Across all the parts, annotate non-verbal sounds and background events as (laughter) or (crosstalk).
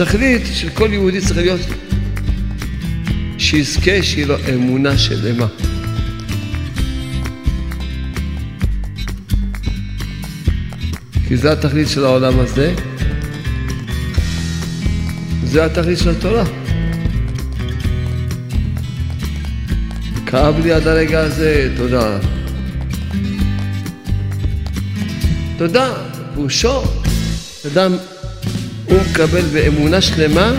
התכלית של כל יהודי צריך להיות שיזכה שיהיה לו אמונה שלמה. כי זה התכלית של העולם הזה, זה התכלית של התורה. כאב לי עד הרגע הזה, תודה. תודה, פירושו, אדם, מקבל באמונה שלמה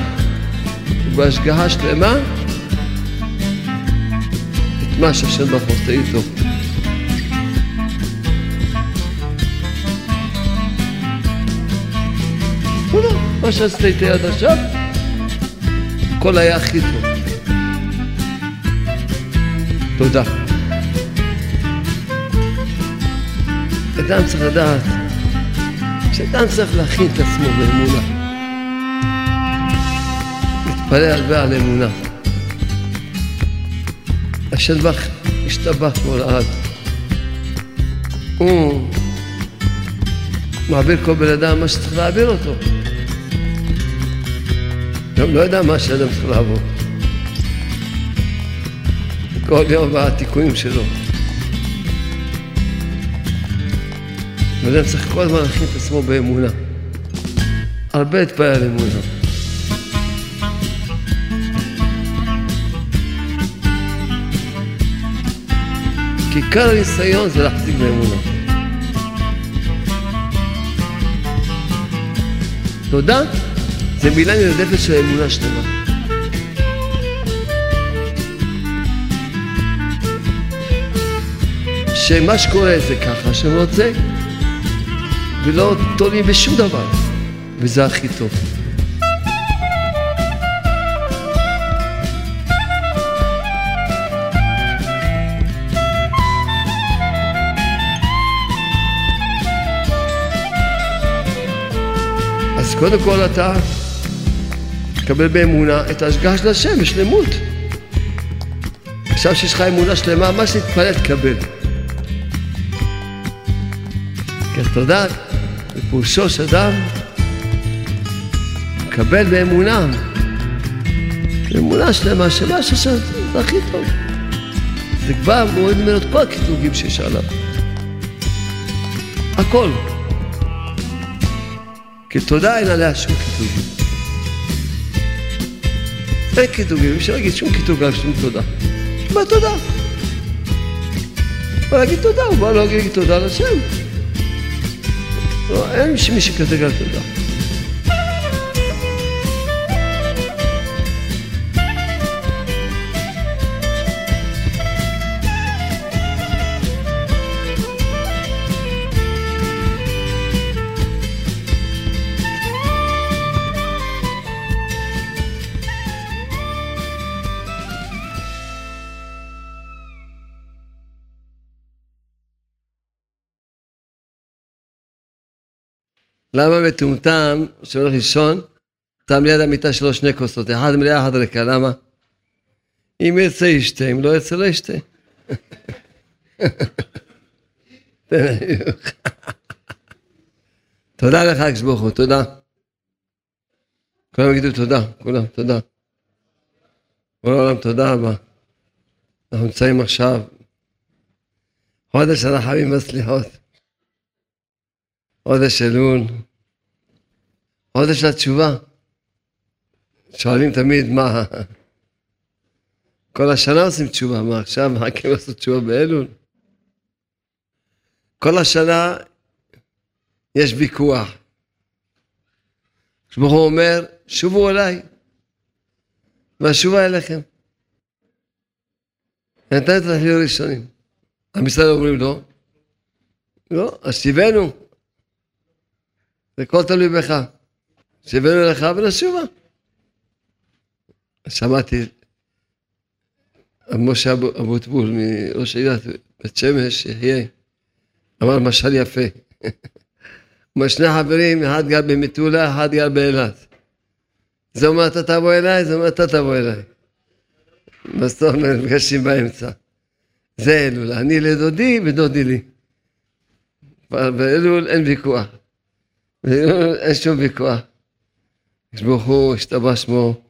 ובהשגחה שלמה את מה שהשם ברוך איתו. מה שעשית איתי עד עכשיו, הכל היה הכי טוב. תודה. אדם צריך לדעת שאדם צריך להכין את עצמו באמונה. להתפלל הרבה על אמונה. השלבח השתבח בו לעד. הוא מעביר כל בן אדם מה שצריך להעביר אותו. גם לא יודע מה שאדם צריך לעבור. כל יום והתיקונים שלו. ואדם צריך כל הזמן להכין את עצמו באמונה. הרבה להתפלל על אמונה. כי עיקר הניסיון זה להחזיק באמונה. תודה זה מילה נרדפת של אמונה שלמה. שמה שקורה זה ככה שאני רוצה, ולא תולים בשום דבר, וזה הכי טוב. קודם כל אתה תקבל באמונה את ההשגחה של השם בשלמות. עכשיו שיש לך אמונה שלמה, מה שתתפלל תקבל. יודע, בפירושו של אדם, מקבל באמונה, אמונה שלמה שמה שעכשיו זה הכי טוב. זה כבר מוריד ממנו את כל הקטלוגים שיש עליו. הכל. כי תודה אין עליה שום קטלוגים. אין קטלוגים, אפשר להגיד שום קטלוג על שום תודה. מה תודה? בא להגיד תודה, הוא בא להגיד תודה לשם. לא, אין מי שכתב על תודה. למה מטומטם שהולך לישון, שם ליד המיטה שלו שני כוסות, אחד מלאה, אחד ריקה, למה? אם ירצה ישתה, אם לא ירצה לא ישתה. תודה לך, הקדוש ברוך הוא, תודה. כולם יגידו תודה, כולם, תודה. כל העולם תודה רבה. אנחנו נמצאים עכשיו, חודש הרחמים והסליחות. חודש אלול, חודש התשובה. שואלים תמיד מה, כל השנה עושים תשובה, מה עכשיו מחכים לעשות תשובה באלול? כל השנה יש ויכוח. כשברוך הוא אומר, שובו אליי, והשובה אליכם. נתן את החיים הראשונים. עם ישראל אומרים לא, לא, אז שיבנו. זה הכל תלוי בך. שהבאנו לך ונשובה. שמעתי משה אבוטבול מראש עיריית בית שמש, יחיה, אמר משל יפה. (laughs) אמר שני חברים, אחד גר במטולה, אחד גר באילת. זה אומר אתה תבוא אליי, זה אומר אתה תבוא אליי. בסוף נפגשים באמצע. זה אלול, אני לדודי ודודי לי. באלול אין ויכוח. (laughs) אין שום ויכוח. הקדוש ברוך הוא השתבח שמו,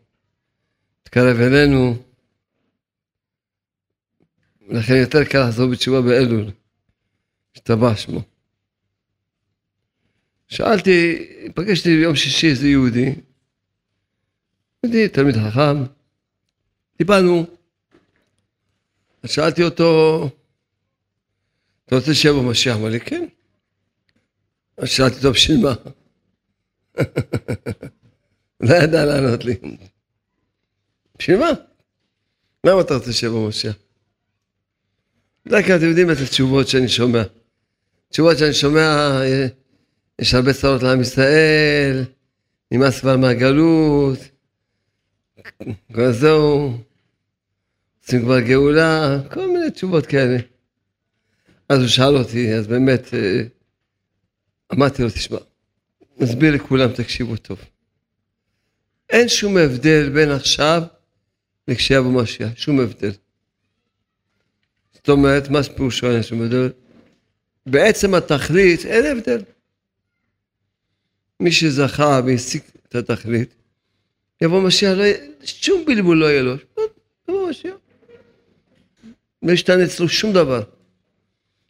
התקרב אלינו, לכן יותר קל לחזור בתשובה באלול, השתבח שמו. שאלתי, פגשתי ביום שישי איזה יהודי, יהודי, תלמיד חכם, דיברנו, אז שאלתי אותו, אתה רוצה שיבוא משיח? אמר לי, כן. אז שאלתי אותו, בשביל מה? לא ידע לענות לי. בשביל מה? למה אתה רוצה שיבוא משיח? בדרך כלל אתם יודעים את התשובות שאני שומע. תשובות שאני שומע, יש הרבה צרות לעם ישראל, נמאס כבר מהגלות, כבר זהו, עושים כבר גאולה, כל מיני תשובות כאלה. אז הוא שאל אותי, אז באמת אה, אמרתי לו, תשמע, נסביר לכולם, תקשיבו טוב. אין שום הבדל בין עכשיו לכשיבוא משיח, שום הבדל. זאת אומרת, מה פירושו אין שום הבדל? בעצם התכלית אין הבדל. מי שזכה והשיג את התכלית, יבוא משיח, לא, שום בלבול לא יהיה לו. יבוא משיח. לא ישתנה אצלו שום דבר.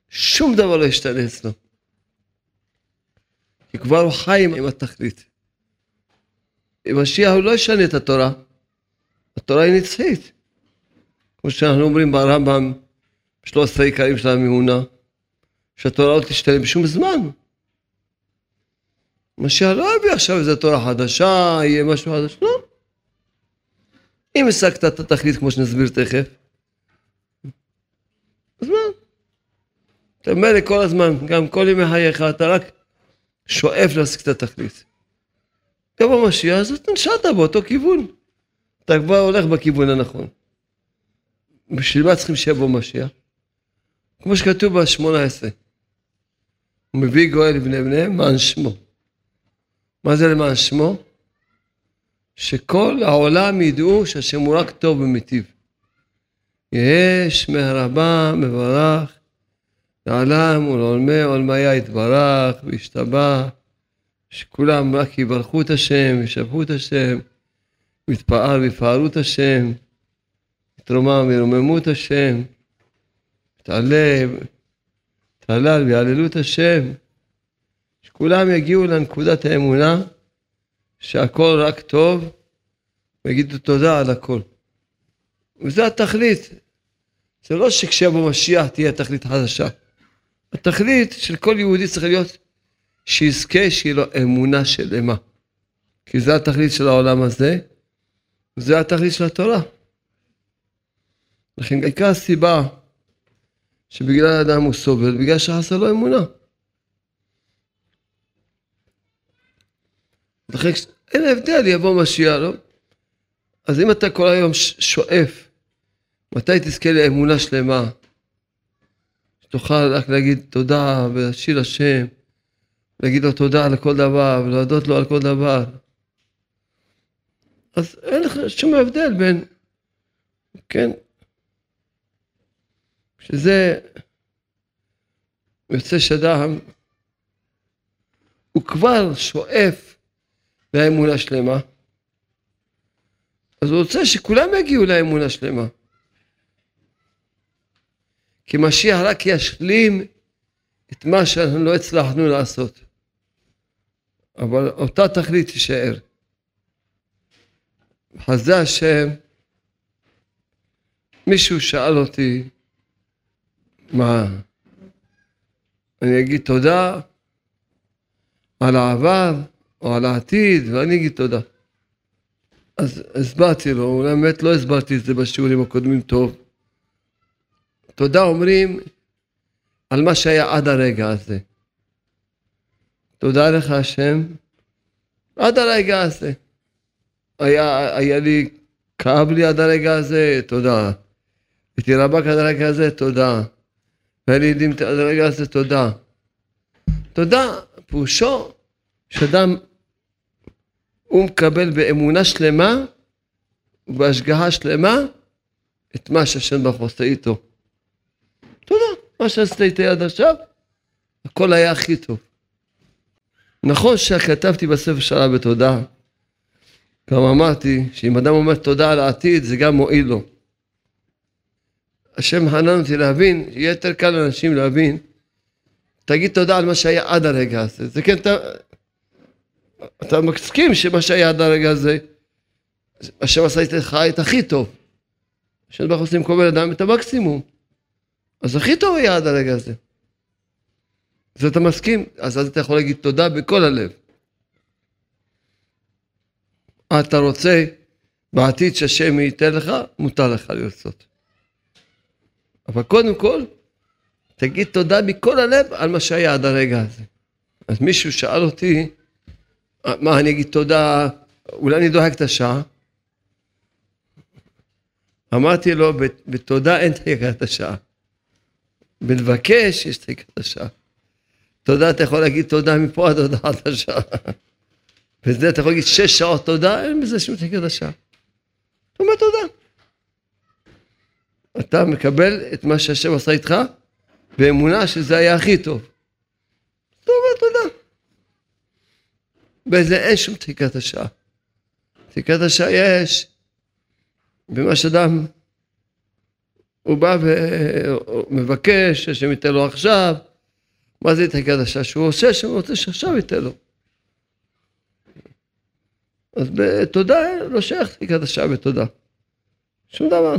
שום דבר לא ישתנה אצלו. כי כבר הוא חי עם התכלית. משיח הוא לא ישנה את התורה. התורה היא נצחית. כמו שאנחנו אומרים ברמב"ם, בשלושת העיקרים של האמונה, שהתורה לא תשתנה בשום זמן. משיח לא יביא עכשיו איזה תורה חדשה, יהיה משהו חדש, לא. אם השגת את התכלית כמו שנסביר תכף, אז מה? אתה אומר לי כל הזמן, גם כל ימי חייך, אתה רק שואף להשיג את התכלית. יבוא משיח, אז נשארת באותו כיוון. אתה כבר הולך בכיוון הנכון. בשביל מה צריכים שיבוא משיח? כמו שכתוב ב-18, הוא מביא גואל לבני בניהם למען שמו. מה זה למען שמו? שכל העולם ידעו שהשם הוא רק טוב ומיטיב. יהא שמי הרבה מברך, לעולם ולעולמי עולמיה יתברך וישתבח, שכולם רק יברכו את השם, ישבחו את השם, יתפאר ויפארו את השם, יתרומם וירוממו את השם, יתעלה, יתהלל ויעללו את השם. שכולם יגיעו לנקודת האמונה שהכל רק טוב ויגידו תודה על הכל. וזה התכלית. זה לא שכשיבוא משיח תהיה תכלית חדשה. התכלית של כל יהודי צריך להיות שיזכה שיהיה לו אמונה שלמה. כי זה התכלית של העולם הזה, וזה התכלית של התורה. לכן עיקר הסיבה שבגלל האדם הוא סובל, בגלל שחסר לו אמונה. לכן אין הבדל, יבוא משיח, לא? אז אם אתה כל היום שואף, מתי תזכה לאמונה שלמה? שתוכל רק להגיד תודה ולהשאיר השם, להגיד לו תודה על כל דבר ולהודות לו על כל דבר. אז אין לך שום הבדל בין, כן, שזה יוצא שאדם הוא כבר שואף לאמונה שלמה, אז הוא רוצה שכולם יגיעו לאמונה שלמה. כי משיח רק ישלים את מה שאנחנו לא הצלחנו לעשות. אבל אותה תכלית תישאר. חזה השם, מישהו שאל אותי, מה, אני אגיד תודה על העבר? או על העתיד, ואני אגיד תודה. אז הסברתי לו, אולי באמת לא הסברתי את זה בשיעורים הקודמים טוב. תודה אומרים על מה שהיה עד הרגע הזה. תודה לך השם, עד הרגע הזה. היה, היה לי, כאב לי עד הרגע הזה, תודה. הייתי רבק עד הרגע הזה, תודה. והיה לי ילדים עד הרגע הזה, תודה. תודה, פירושו שאדם הוא מקבל באמונה שלמה ובהשגחה שלמה את מה שהשם ברוך עושה איתו. תודה, מה שעשית איתי עד עכשיו, הכל היה הכי טוב. נכון שכתבתי בספר שלה בתודה, גם אמרתי שאם אדם אומר תודה על העתיד זה גם מועיל לו. השם חנן אותי להבין, יהיה יותר קל לאנשים להבין, תגיד תודה על מה שהיה עד הרגע הזה. זה כן, אתה, אתה מסכים שמה שהיה עד הרגע הזה, השם עשה איתך את הכי טוב. השם ברוך עושים כל בן אדם את המקסימום. אז הכי טוב היה עד הרגע הזה. אז אתה מסכים, אז אז אתה יכול להגיד תודה בכל הלב. אתה רוצה בעתיד שהשם ייתן לך, מותר לך לרצות. אבל קודם כל, תגיד תודה מכל הלב על מה שהיה עד הרגע הזה. אז מישהו שאל אותי, מה אני אגיד תודה, אולי אני דוחק את השעה? אמרתי לו, בתודה אין דחיקת השעה. בלבקש יש דחיקת השעה. תודה, אתה יכול להגיד תודה מפה עד הודעת השעה. וזה אתה יכול להגיד שש שעות תודה, אין בזה שום דחיקת השעה. אתה אומר תודה. אתה מקבל את מה שהשם עשה איתך באמונה שזה היה הכי טוב. אתה אומר תודה. בזה אין שום דחיקת השעה. דחיקת השעה יש במה שאדם, הוא בא ומבקש שהשם ייתן לו עכשיו, מה זה דחיקת השעה? שהוא עושה שהוא רוצה שעכשיו ייתן לו. אז בתודה לא שייך השעה בתודה. שום דבר.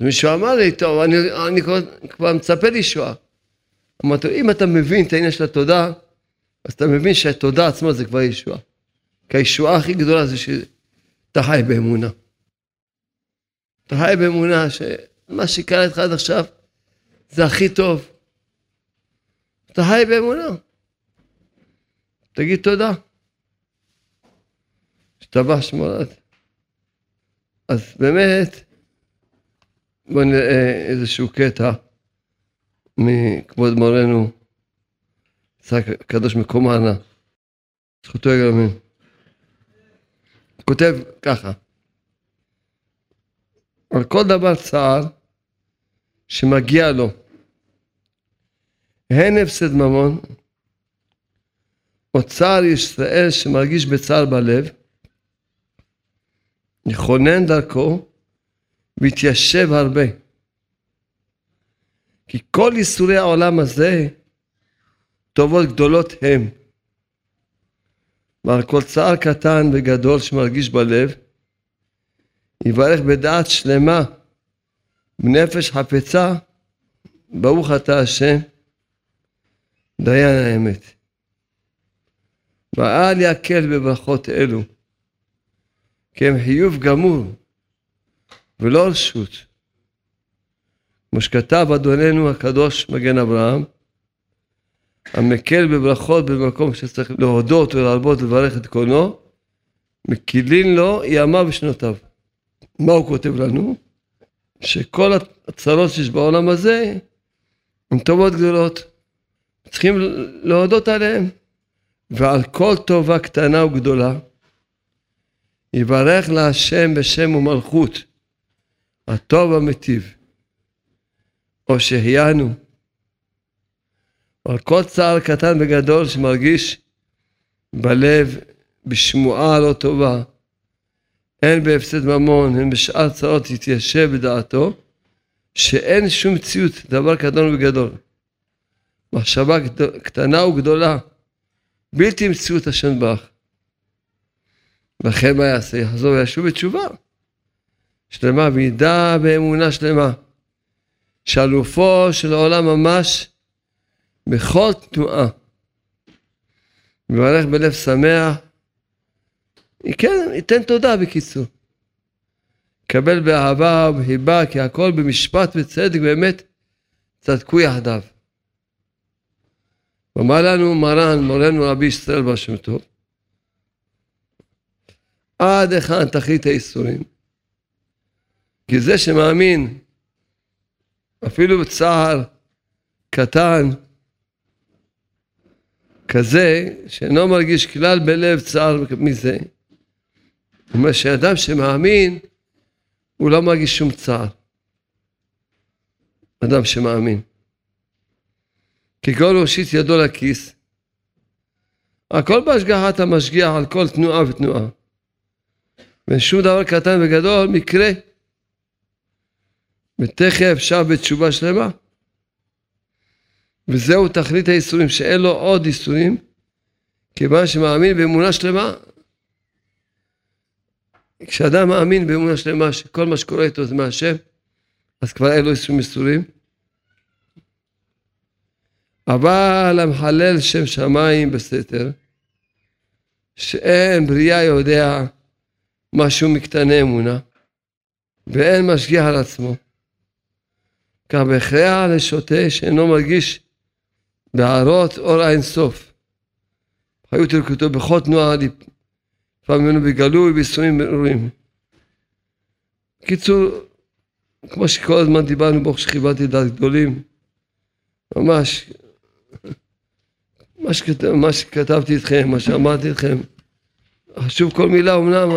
מישהו אמר לי, טוב, אני, אני כבר, כבר מצפה לישועה. אמרתי, אם אתה מבין את העניין של התודה, אז אתה מבין שהתודה עצמה זה כבר ישועה. כי הישועה הכי גדולה זה שאתה חי באמונה. אתה חי באמונה שמה שקרה איתך עד עכשיו זה הכי טוב. אתה חי באמונה. תגיד תודה. השתבח שמולד. אז באמת, בואו נראה איזשהו קטע מכבוד מורנו, שק הקדוש מקומנה, זכותו יגרמן. כותב ככה, על כל דבר צער שמגיע לו, הן הפסד ממון, או צער ישראל שמרגיש בצער בלב, יכונן דרכו והתיישב הרבה. כי כל ייסורי העולם הזה, טובות גדולות הם. ועל כל צער קטן וגדול שמרגיש בלב, יברך בדעת שלמה, בנפש חפצה, ברוך אתה השם, דיין האמת. ואל יקל בברכות אלו, כי הם חיוב גמור ולא רשות. כמו שכתב אדוננו הקדוש מגן אברהם, המקל בברכות במקום שצריך להודות ולהרבות ולברך את קונו, מקילין לו ימיו ושנותיו. מה הוא כותב לנו? שכל הצרות שיש בעולם הזה הן טובות גדולות. צריכים להודות עליהן. ועל כל טובה קטנה וגדולה, יברך להשם בשם ומלכות. הטוב המטיב, או שהחיינו, על כל צער קטן וגדול שמרגיש בלב בשמועה לא טובה, הן בהפסד ממון, הן בשאר צרות יתיישב בדעתו, שאין שום מציאות, דבר קטן וגדול. מחשבה קטנה וגדולה, בלתי מציאות השם ברך. לכן מה יעשה? יחזור וישוב בתשובה. שלמה וידע באמונה שלמה שאלופו של העולם ממש בכל תנועה. מברך בלב שמח, כן, ייתן תודה בקיצור. קבל באהבה ובחיבה כי הכל במשפט וצדק באמת צדקו יחדיו. אמר לנו מרן, מורנו רבי ישראל בר שם טוב, עד היכן תכלית הייסורים? כי זה שמאמין, אפילו בצער קטן, כזה, שאינו מרגיש כלל בלב צער מזה, זאת אומרת שאדם שמאמין, הוא לא מרגיש שום צער. אדם שמאמין. כל הושיט ידו לכיס, הכל בהשגחת המשגיח על כל תנועה ותנועה. ואין שום דבר קטן וגדול, מקרה. ותכף אפשר בתשובה שלמה. וזהו תכלית האיסורים, שאין לו עוד איסורים, כיוון שמאמין באמונה שלמה. כשאדם מאמין באמונה שלמה שכל מה שקורה איתו זה מהשם, אז כבר אין לו איסורים איסורים. אבל המחלל שם שמיים בסתר, שאין בריאה יודע משהו מקטני אמונה, ואין משגיח על עצמו. כך בהכרח לשוטה שאינו מרגיש בהערות אור האין סוף. חיות אלוקותו בכל תנועה לפעמים ממנו בגלוי ובייסורים ברורים. בקיצור, כמו שכל הזמן דיברנו, ברוך שכיבדתי דעת גדולים, ממש, מה, שכת, מה שכתבתי איתכם, מה שאמרתי איתכם, חשוב כל מילה אמנם,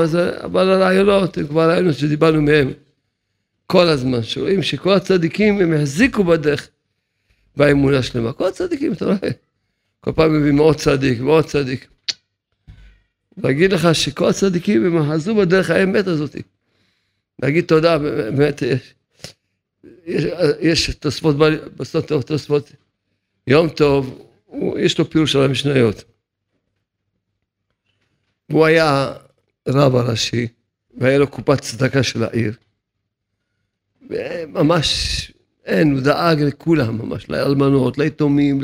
אבל הרעיונות, כבר ראינו שדיברנו מהם כל הזמן, שרואים שכל הצדיקים הם החזיקו בדרך באמונה שלמה, כל הצדיקים, אתה רואה, כל פעם מביאים עוד צדיק ועוד צדיק. להגיד לך שכל הצדיקים הם אחזו בדרך האמת הזאת. להגיד תודה, באמת, יש תוספות, בסוף תוספות, יום טוב, יש לו פירוש על המשניות. הוא היה רב הראשי, והיה לו קופת צדקה של העיר. וממש, אין, הוא דאג לכולם ממש, לאלמנות, ליתומים,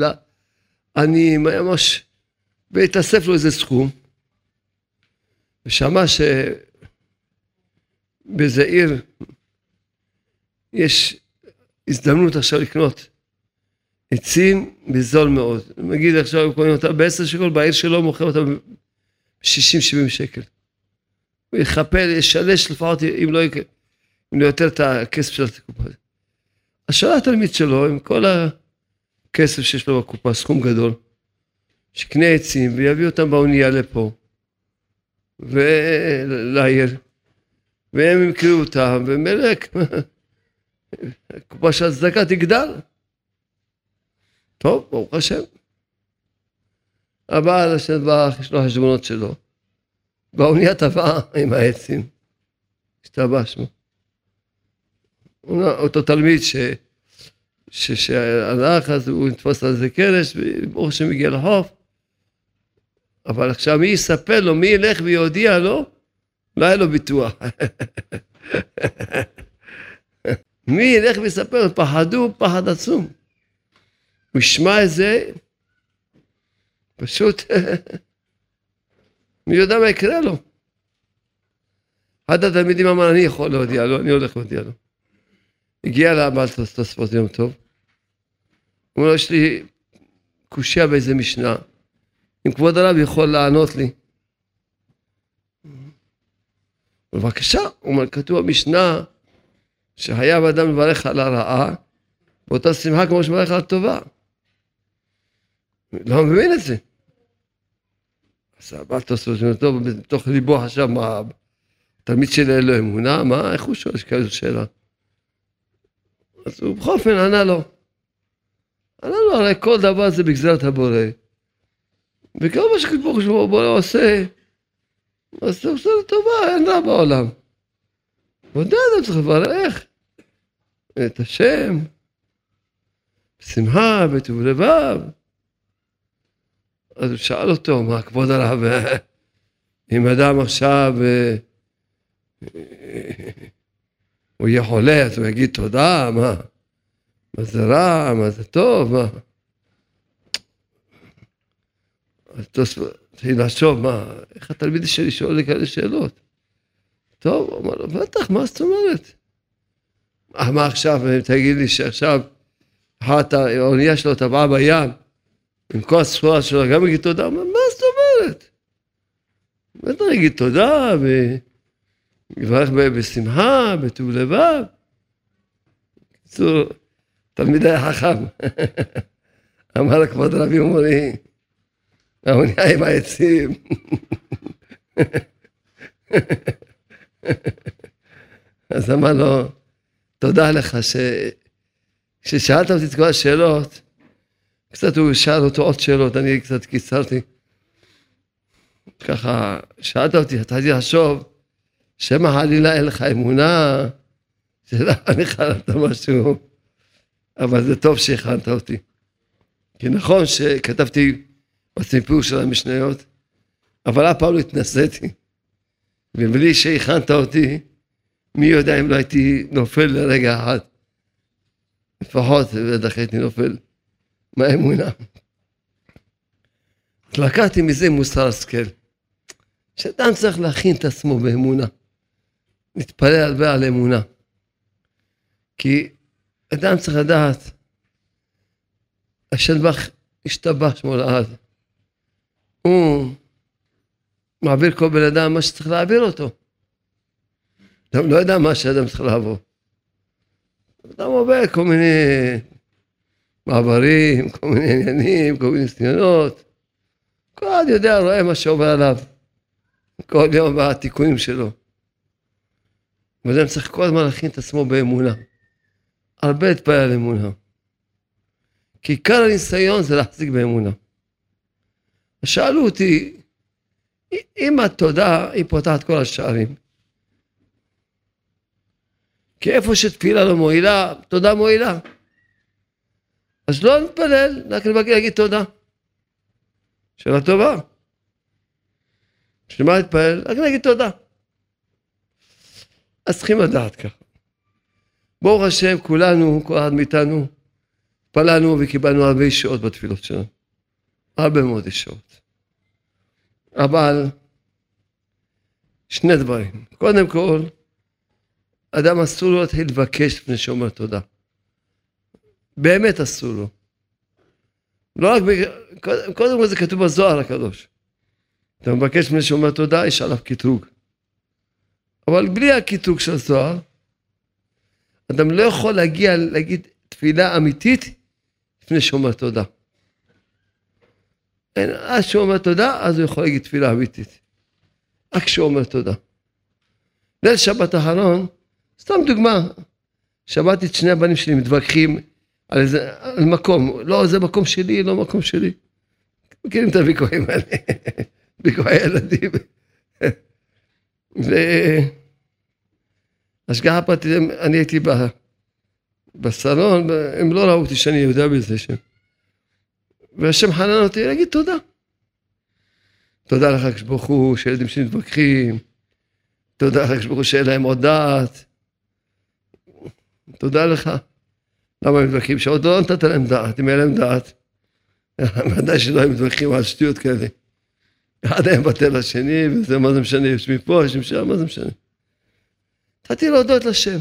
לעניים, היה ממש, והתאסף לו איזה סכום. ושמע שבאיזה עיר יש הזדמנות עכשיו לקנות עצים בזול מאוד. נגיד עכשיו קונים אותם בעשר שקל, בעיר שלו מוכר אותם ב-60-70 שקל. הוא יכפל, ישלש לפחות, אם לא, אם לא יותר את הכסף של הקופה. אז שאלה התלמיד שלו, עם כל הכסף שיש לו בקופה, סכום גדול, שקנה עצים ויביא אותם באונייה לפה. ולעיר, והם ימכרו אותם, ומלק, הקופה של הצדקה תגדל. טוב, ברוך השם. הבעל השם ברך, יש לו חשבונות שלו. באונייה טבעה עם העצים, השתבח שמו. אותו תלמיד ש... שהלך, אז הוא נתפס על זה קרש, וברוך השם הגיע לחוף. אבל עכשיו מי יספר לו, מי ילך ויודיע לו? לא היה לו ביטוח. (laughs) מי ילך ויספר לו? פחדו פחד עצום. הוא ישמע את זה, פשוט, (laughs) מי יודע מה יקרה לו. אחד התלמידים אמר, אני יכול להודיע לו, אני הולך להודיע לו. הגיע לבעל תוספות יום טוב, הוא אומר יש לי קושייה באיזה משנה. אם כבוד הרב יכול לענות לי. בבקשה, אומר, כתוב במשנה שחייב אדם לברך על הרעה באותה שמחה כמו שמברך על הטובה. לא מבין את זה. אז הבעל תוספות טוב, בתוך ליבו חשב, מה, תלמיד שלי אין אמונה? מה, איך הוא שואל כזו שאלה? אז הוא בכל אופן ענה לו. ענה לו, הרי כל דבר זה בגזרת הבורא. וכל מה שקדוש ברוך הוא עושה, אז זה עושה לטובה, אין רע בעולם. ודאי אתה צריך לברך את השם, בשמחה, בטוב לבב. אז הוא שאל אותו, מה כבוד הרב, אם אדם עכשיו הוא יהיה חולה, אז הוא יגיד תודה, מה? מה זה רע, מה זה טוב, מה? אז תתחיל לחשוב, מה, איך התלמיד שלי שואל לי כאלה שאלות? טוב, הוא אמר לו, בטח, מה זאת אומרת? מה עכשיו, תגיד לי שעכשיו אחת האונייה שלו טבעה בים, עם כל הסחורה שלו, גם יגיד תודה, מה זאת אומרת? בטח יגיד תודה, ויברך בשמחה, בטוב לבב. בקיצור, תלמיד היה חכם. (laughs) אמר לכבוד רבי אומרי, האונייה עם העצים. אז אמר לו, תודה לך ש... כששאלת אותי את כל השאלות, קצת הוא שאל אותו עוד שאלות, אני קצת קיצרתי. ככה, שאלת אותי, התחלתי לחשוב, שמא חלילה אין לך אמונה, שלא הכנת משהו, אבל זה טוב שהכנת אותי. כי נכון שכתבתי בסיפור של המשניות, אבל אף פעם לא התנסיתי. ובלי שהכנת אותי, מי יודע אם לא הייתי נופל לרגע אחד. לפחות בטח הייתי נופל מהאמונה. לקחתי מזה מוסר השכל. שאדם צריך להכין את עצמו באמונה. להתפלל הרבה על אמונה. כי אדם צריך לדעת, השלבח השתבח שמו לעד. הוא מעביר כל בן אדם מה שצריך להעביר אותו. אדם לא יודע מה שאדם צריך לעבור. אדם עובר כל מיני מעברים, כל מיני עניינים, כל מיני ניסיונות. כל אחד יודע, רואה מה שעובר עליו. כל יום בתיקונים שלו. ואדם צריך כל הזמן להכין את עצמו באמונה. הרבה להתפלל על אמונה. כי עיקר הניסיון זה להחזיק באמונה. שאלו אותי, אם התודה היא פותחת כל השערים, כי איפה שתפילה לא מועילה, תודה מועילה. אז לא נתפלל, רק להגיד תודה. שאלה טובה. בשביל מה להתפלל? רק להגיד תודה. אז צריכים לדעת ככה. ברוך השם, כולנו, כל אחד מאיתנו, התפללנו וקיבלנו הרבה שעות בתפילות שלנו. הרבה מאוד שעות. אבל שני דברים. קודם כל, אדם אסור לו להתחיל לבקש לפני שאומר תודה. באמת אסור לו. לא רק, קודם כל זה כתוב בזוהר הקדוש. אתה מבקש לפני שאומר תודה, יש עליו קטרוג. אבל בלי הקטרוג של הזוהר, אדם לא יכול להגיע להגיד תפילה אמיתית לפני שאומר תודה. אין, אז שהוא אומר תודה, אז הוא יכול להגיד תפילה אמיתית. רק כשהוא אומר תודה. ליל שבת האחרון, סתם דוגמה, שמעתי את שני הבנים שלי מתווכחים על איזה, על מקום, לא, זה מקום שלי, לא מקום שלי. מכירים את הוויכוחים האלה, (laughs) ויכוחי ילדים. והשגחה פרטית, אני הייתי בסלון, הם לא ראו אותי שאני יודע בזה שם. והשם חנן אותי להגיד תודה. תודה לך הקדוש ברוך הוא שילדים שלי מתווכחים, תודה לך הקדוש ברוך הוא שאין להם עוד דעת. תודה לך. למה הם מתווכחים? שעוד לא נתת להם דעת, אם אין להם דעת. (laughs) ודאי שלא הם מתווכחים על שטויות כאלה. אחד היה מבטל לשני, וזה מה זה משנה, יש מפה, יש משם, מה זה משנה. נתתי להודות לשם.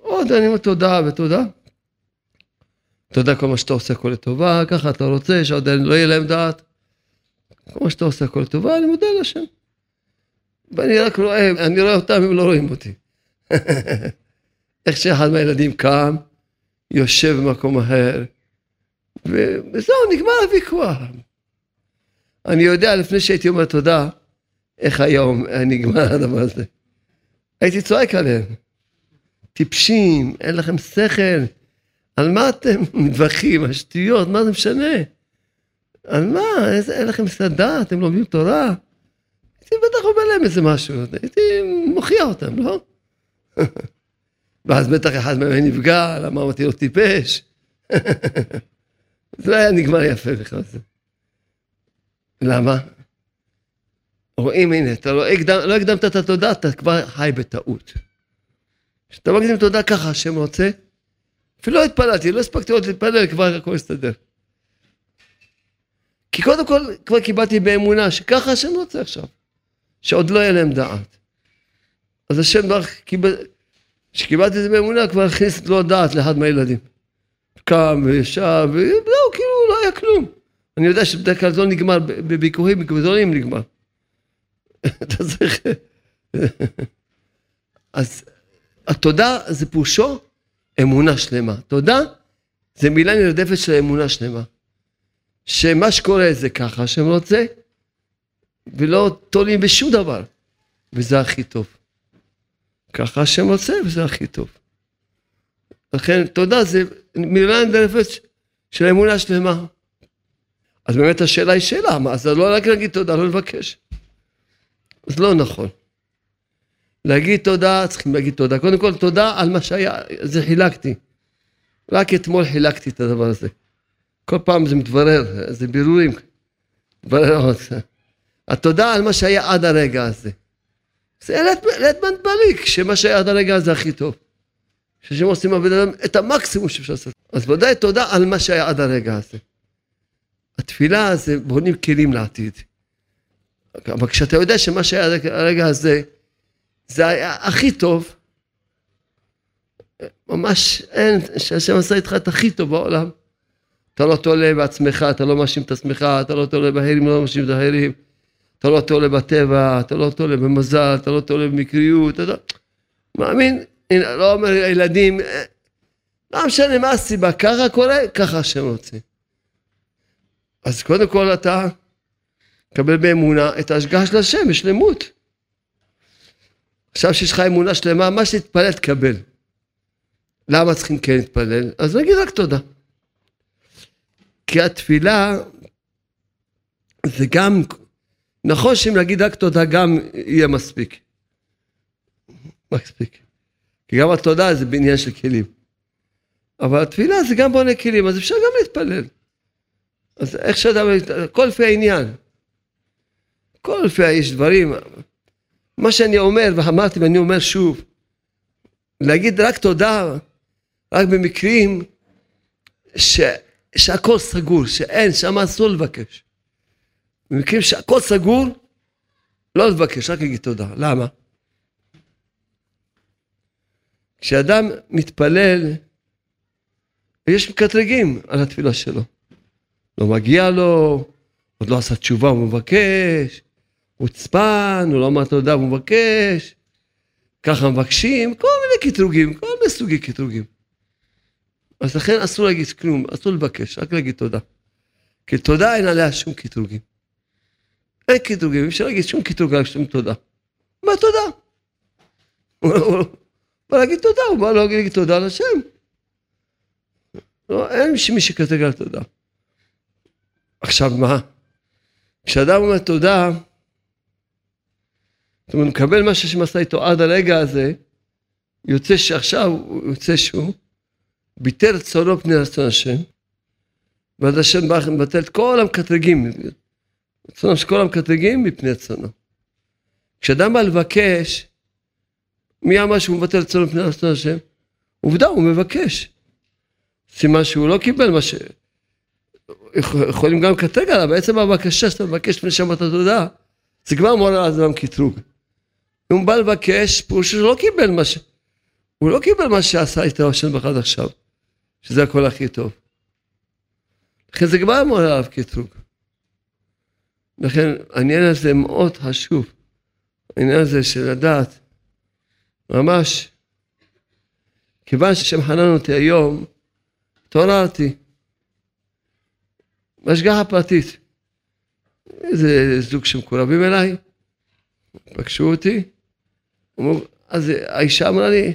עוד אני אומר תודה ותודה. תודה כל מה שאתה עושה הכל לטובה, ככה אתה רוצה שעוד לא יהיה להם דעת. כל מה שאתה עושה הכל לטובה, אני מודה לשם. ואני רק רואה, אני רואה אותם, הם לא רואים אותי. (laughs) איך שאחד מהילדים קם, יושב במקום אחר, וזהו, נגמר הוויכוח. אני יודע, לפני שהייתי אומר תודה, איך היום נגמר הדבר הזה. הייתי צועק עליהם. טיפשים, אין לכם שכל, על מה אתם (laughs) מתווכחים? השטויות, מה זה משנה? על מה? אין לכם סדה, אתם לומדים תורה? הייתי בטח אומר להם איזה משהו, הייתי מוכיח אותם, לא? (laughs) ואז בטח אחד מהם נפגע, למה אמרתי לו טיפש? (laughs) זה לא היה נגמר יפה בכלל זה. למה? רואים, הנה, אתה לא, הקדם, לא הקדמת את התודה, אתה כבר חי בטעות. כשאתה מקדים תודה ככה, השם רוצה, אפילו לא התפללתי, לא הספקתי עוד להתפלל, כבר הכל הסתדר. כי קודם כל, כבר קיבלתי באמונה שככה השם רוצה עכשיו, שעוד לא יהיה להם דעת. אז השם קיבל, כשקיבלתי את זה באמונה, כבר הכניס לו דעת לאחד מהילדים. קם וישב, וזהו, כאילו לא היה כלום. אני יודע שבדרך כלל זה לא נגמר, בביקורים גדולים נגמר. (laughs) אתה צריך... (laughs) אז התודה זה פירושו אמונה שלמה. תודה זה מילה נרדפת של אמונה שלמה. שמה שקורה זה ככה שהם רוצה, ולא תולים בשום דבר, וזה הכי טוב. ככה השם רוצה וזה הכי טוב. לכן תודה זה מילה נרדפת של אמונה שלמה. אז באמת השאלה היא שאלה, מה, אז לא רק להגיד תודה, לא לבקש. אז לא נכון. להגיד תודה, צריכים להגיד תודה. קודם כל, תודה על מה שהיה, זה חילקתי. רק אתמול חילקתי את הדבר הזה. כל פעם זה מתברר, זה בירורים. מתברר עוד. התודה על מה שהיה עד הרגע הזה. זה לית בליק, שמה שהיה עד הרגע הזה הכי טוב. ששם עושים הבן אדם את המקסימום שאפשר לעשות. אז ודאי תודה על מה שהיה עד הרגע הזה. התפילה זה בונים כלים לעתיד. אבל כשאתה יודע שמה שהיה הרגע הזה, זה היה הכי טוב, ממש אין, שהשם עשה איתך את הכי טוב בעולם. אתה לא תולה בעצמך, אתה לא מאשים את עצמך, אתה לא תולה בהרים, לא מאשים את ההרים. אתה לא תולה בטבע, אתה לא תולה במזל, אתה לא תולה במקריות, אתה מאמין, הנה, לא אומר ילדים, לא משנה מה הסיבה, ככה קורה, ככה השם רוצה. אז קודם כל אתה מקבל באמונה את ההשגחה של השם בשלמות. עכשיו שיש לך אמונה שלמה, מה שתתפלל תקבל. למה צריכים כן להתפלל? אז נגיד רק תודה. כי התפילה זה גם, נכון שאם נגיד רק תודה גם יהיה מספיק. מספיק. כי גם התודה זה בעניין של כלים. אבל התפילה זה גם בונה כלים, אז אפשר גם להתפלל. אז איך שאדם, הכל לפי העניין. הכל לפי, יש דברים. מה שאני אומר, ואמרתי ואני אומר שוב, להגיד רק תודה, רק במקרים ש, שהכל סגור, שאין, שם אסור לבקש. במקרים שהכל סגור, לא לבקש, רק להגיד תודה. למה? כשאדם מתפלל, יש מקטרגים על התפילה שלו. לא מגיע לו, עוד לא עשה תשובה, הוא מבקש, הוא צפן, הוא לא אמר תודה, הוא מבקש. ככה מבקשים, כל מיני קטרוגים, כל מיני סוגי קטרוגים. אז לכן אסור להגיד כלום, אסור לבקש, רק להגיד תודה. כי תודה אין עליה שום קטרוגים. אין קטרוגים, אי אפשר להגיד שום קטרוג על שום תודה. מה תודה? (laughs) בא להגיד תודה, הוא בא להגיד תודה לשם. לא, אין מי על תודה. עכשיו מה? כשאדם אומר תודה, זאת אומרת, מקבל מה שהשם איתו עד הרגע הזה, יוצא שעכשיו, יוצא שהוא ביטל רצונו פני רצון השם, ואז השם בא מבטל את כל המקטרגים, רצונם של כל המקטרגים מפני רצונו. כשאדם בא לבקש, מי אמר שהוא מבטל רצונו פני רצון השם? עובדה, הוא מבקש. סימן שהוא לא קיבל מה ש... יכולים גם לקטרג עליו, בעצם הבקשה שאתה מבקש לפני שאמרת תודה, זה כבר מעורר על אדם קטרוג. אם הוא בא לבקש, פירוש שהוא לא קיבל מה ש... הוא לא קיבל מה שעשה איתו השם אחד עכשיו, שזה הכל הכי טוב. לכן זה כבר מעורר עליו קטרוג. לכן העניין הזה מאוד חשוב. העניין הזה של לדעת, ממש, כיוון שהשם חנן אותי היום, התעוררתי. בהשגחה פרטית. איזה זוג שמקורבים אליי, פגשו אותי, אז האישה אמרה לי,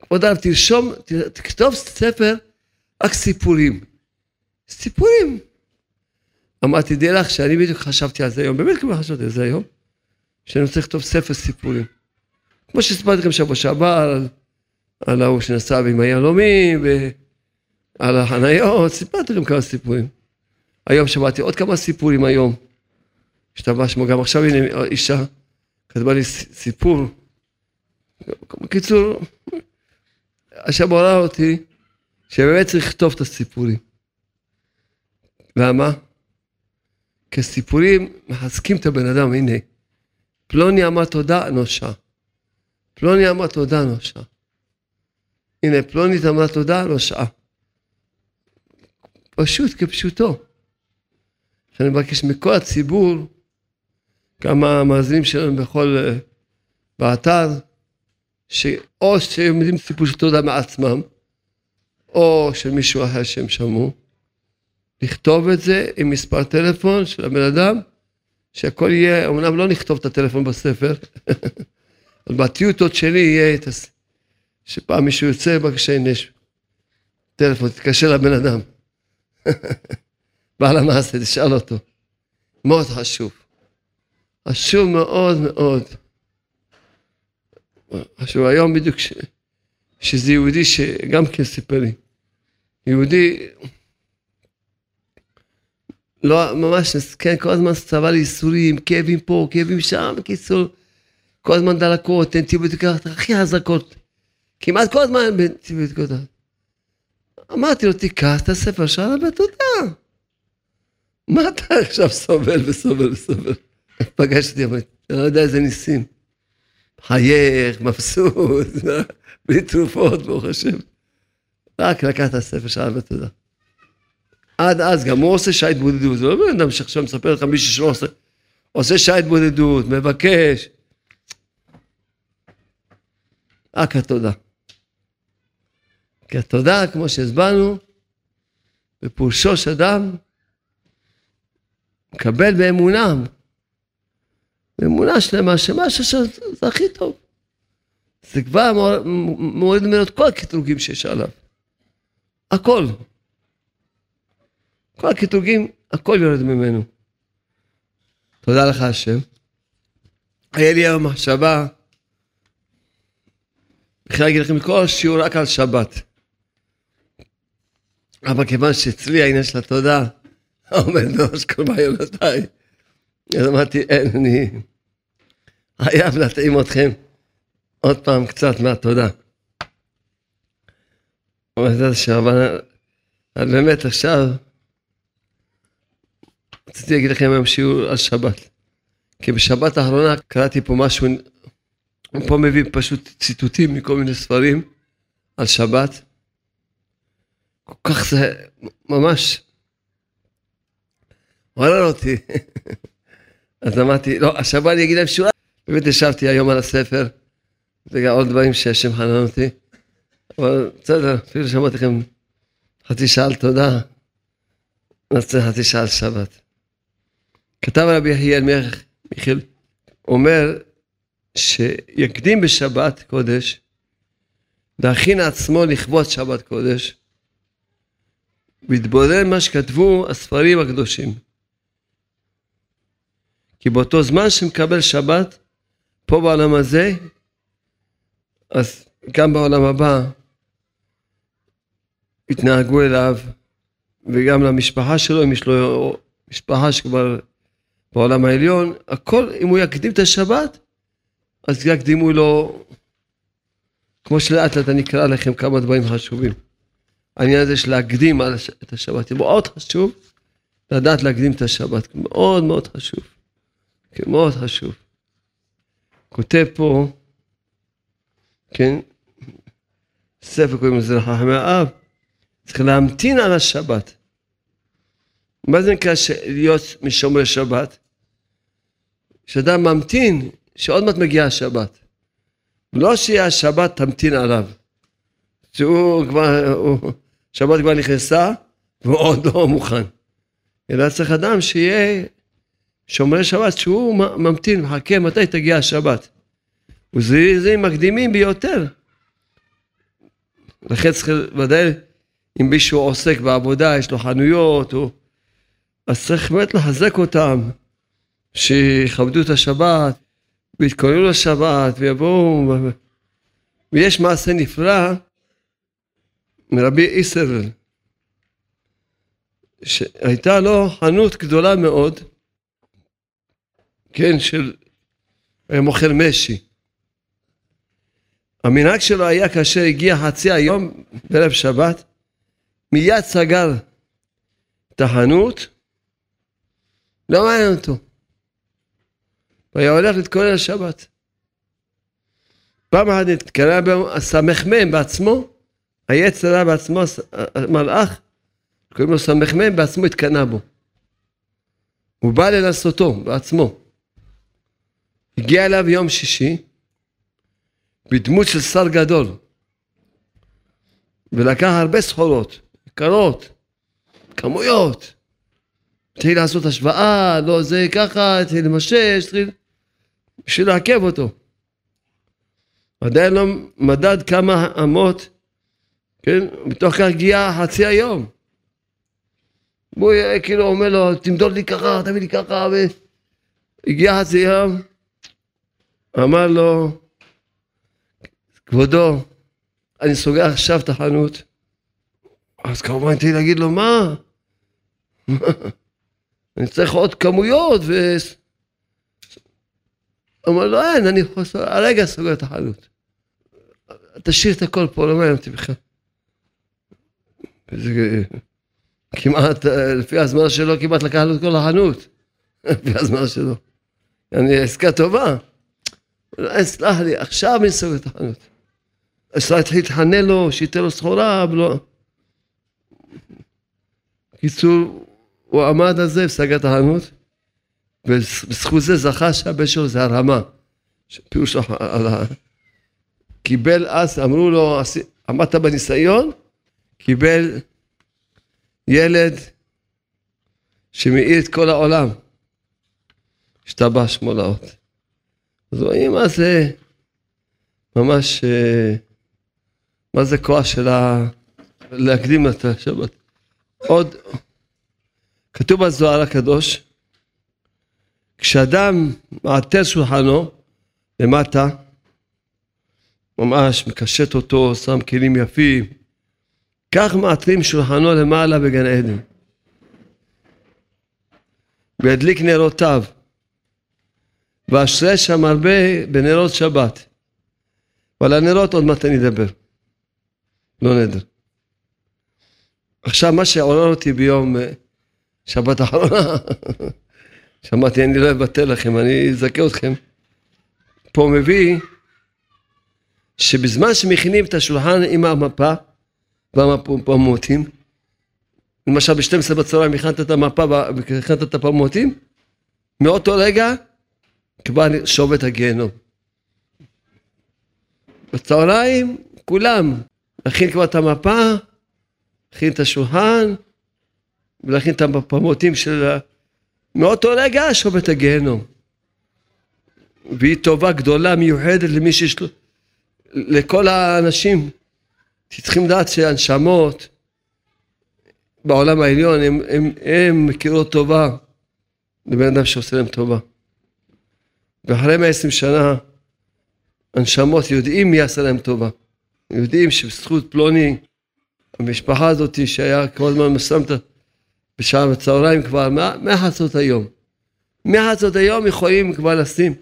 כבוד הרב, תרשום, תכתוב ספר רק סיפורים. סיפורים. אמרתי, דעי לך שאני בדיוק חשבתי על זה היום, באמת כמו חשבתי על זה היום, שאני רוצה לכתוב ספר סיפורים. כמו שסיפרתי לכם שבוע שעבר, על, על ההוא שנסע עם היהלומים, על החניות, סיפרתי לכם כמה סיפורים. היום שמעתי עוד כמה סיפורים היום. השתבש שמו, גם עכשיו הנה אישה כתבה לי סיפור. בקיצור, השם הורה אותי שבאמת צריך לכתוב את הסיפורים. למה? כי סיפורים מחזקים את הבן אדם, הנה. פלוני אמר תודה, נושע. פלוני אמר תודה, נושע. הנה, פלונית אמרה תודה, נושעה. פשוט כפשוטו. שאני מבקש מכל הציבור, גם המאזינים שלנו בכל, אה, באתר, שאו שהם יודעים סיפור של תודה מעצמם, או של מישהו אחר שהם שמעו, לכתוב את זה עם מספר טלפון של הבן אדם, שהכל יהיה, אמנם לא נכתוב את הטלפון בספר, (laughs) אבל בטיוטות שלי יהיה את הס... שפעם מישהו יוצא, בבקשה, הנה יש טלפון, תתקשר לבן אדם. (laughs) בעל המעשה, תשאל אותו. מאוד חשוב. חשוב מאוד מאוד. חשוב היום בדיוק ש... שזה יהודי שגם כן סיפר לי. יהודי לא ממש כן, כל הזמן סבל ייסורים, כאבים פה, כאבים שם, בקיצור, כל הזמן דלקות, אנטיביוטיקות הכי חזקות. כמעט כל הזמן באנטיביוטיקות. אמרתי לו, תיקח את הספר של הרבי תודה. מה אתה עכשיו סובל וסובל וסובל? פגשתי, אמרתי, לא יודע איזה ניסים. חייך, מבסוט, (laughs) בלי תרופות, ברוך השם. רק לקח את הספר של הרבי תודה. עד אז גם הוא עושה שייט בודדות, זה לא בן אדם שעכשיו מספר לך מישהו שלא עושה, עושה שייט בודדות, מבקש. רק התודה. כי התודה, כמו שהסברנו, בפולשו של אדם, מקבל באמונה, באמונה שלמה, שמה שזה הכי טוב. זה כבר מוריד ממנו את כל הקטרוגים שיש עליו. הכל. כל הקטרוגים, הכל יורד ממנו. תודה לך השם. היה לי היום מחשבה, בכלל להגיד לכם כל שיעור רק על שבת. אבל כיוון שאצלי העניין של התודה (laughs) עומד בראש כל בעיונותיי, אז אמרתי, אין, אני חייב להטעים אתכם עוד פעם קצת מהתודה. אבל באמת עכשיו רציתי להגיד לכם היום שיעור על שבת. כי בשבת האחרונה קראתי פה משהו, הוא פה מביא פשוט ציטוטים מכל מיני ספרים על שבת. כל כך זה ממש עורר אותי. (laughs) אז אמרתי, לא, השבת אני אגיד להם שיעור. באמת ישבתי היום על הספר, וגם עוד דברים שהשם חנן אותי. אבל בסדר, אפילו שמעתי לכם חצי שעה על תודה, נעשה חצי שעה על שבת. כתב רבי יחיאל מיכאל, אומר שיקדים בשבת קודש, להכין עצמו לכבוד שבת קודש, ויתבונן מה שכתבו הספרים הקדושים. כי באותו זמן שמקבל שבת, פה בעולם הזה, אז גם בעולם הבא יתנהגו אליו, וגם למשפחה שלו, אם יש לו משפחה שכבר בעולם העליון, הכל, אם הוא יקדים את השבת, אז יקדימו לו, כמו שלאט לאט אני אקרא לכם כמה דברים חשובים. העניין הזה של להקדים את השבת, זה מאוד חשוב לדעת להקדים את השבת, מאוד מאוד חשוב. כן, מאוד חשוב. כותב פה, כן, ספר קוראים לזה לחכמי האב, צריך להמתין על השבת. מה זה נקרא להיות משומרי שבת? שאדם ממתין שעוד מעט מגיעה השבת. לא שהשבת תמתין עליו. שהוא כבר, שבת כבר נכנסה והוא עוד לא מוכן. אלא צריך אדם שיהיה שומרי שבת שהוא ממתין, מחכה מתי תגיע השבת. וזה מקדימים ביותר. לכן צריך ודאי, אם מישהו עוסק בעבודה, יש לו חנויות, הוא... אז צריך באמת לחזק אותם. שיכבדו את השבת, ויתכוננו לשבת, ויבואו, ויש מעשה נפלא מרבי איסר, שהייתה לו חנות גדולה מאוד, כן, של מוכר משי. המנהג שלו היה כאשר הגיע חצי היום בערב שבת, מיד סגר את החנות, לא מעניין אותו. והיה הולך להתכונן לשבת. פעם אחת נתקלה בו הסמ"ם בעצמו, היצר הרע בעצמו, המלאך, קוראים לו סמ"ם, בעצמו התקנא בו. הוא בא לנסותו בעצמו. הגיע אליו יום שישי, בדמות של שר גדול, ולקח הרבה סחורות, יקרות, כמויות. התחיל לעשות השוואה, לא זה ככה, התחיל למשש, התחיל... בשביל לעכב אותו. עדיין לא מדד כמה אמות, כן? בתוך כך הגיע חצי היום. והוא כאילו אומר לו, תמדוד לי ככה, תביא לי ככה, והגיע ים, אמר לו, כבודו, אני סוגר עכשיו את החנות. אז כמובן תהי להגיד לו, מה? (laughs) אני צריך עוד כמויות, ו... אמר לו, אין, אני הרגע סוגר את החנות. תשאיר את הכל פה, לא מעניין אותי בכלל. וזה כמעט, לפי הזמן שלו, כמעט לקח לו את כל החנות. (laughs) לפי הזמן שלו. אני עסקה טובה. סלח לי, עכשיו אני סוגר את החנות. ישראל התחיל להתחנן לו, שייתן לו סחורה, ולא... קיצור, הוא עמד על זה וסגר את החנות, ובזכות זה זכה שהבן שלו זה הרמה. פירוש על ה... קיבל אז, אמרו לו, עמדת בניסיון, קיבל ילד שמאיר את כל העולם. השתבח שמו לאות. אז רואים מה זה ממש, אה, מה זה כוח של ה... להקדים את השבת. עוד, כתוב בזוהר הקדוש, כשאדם מעטר שולחנו למטה, ממש מקשט אותו, שם כלים יפים, כך מעטרים שולחנו למעלה בגן עדן. והדליק נרותיו, ואשרה שם הרבה בנרות שבת. ועל הנרות עוד מעט אני אדבר. לא נדר. עכשיו, מה שעורר אותי ביום אה, שבת האחרונה, (laughs) שמעתי, אני לא אבטל לכם, אני אזכה אתכם. פה מביא שבזמן שמכינים את השולחן עם המפה והפמוטים, למשל ב-12 בצהריים הכנת את המפה והכנת את הפמוטים, מאותו רגע כבר שובת הגיהנום. בצהריים כולם, להכין כבר את המפה, להכין את השולחן, ולהכין את הפמוטים של... ה... מאותו רגע שובת הגיהנום. והיא טובה גדולה מיוחדת למי שיש לו, לכל האנשים. צריכים לדעת שהנשמות בעולם העליון, הם מכירות טובה לבן אדם שעושה להם טובה. ואחרי 120 שנה, הנשמות יודעים מי עשה להם טובה. יודעים שבזכות פלוני, המשפחה הזאת שהיה כל הזמן מסמת בשעה בצהריים כבר, מהחצות היום. מהחצות היום יכולים כבר לשים.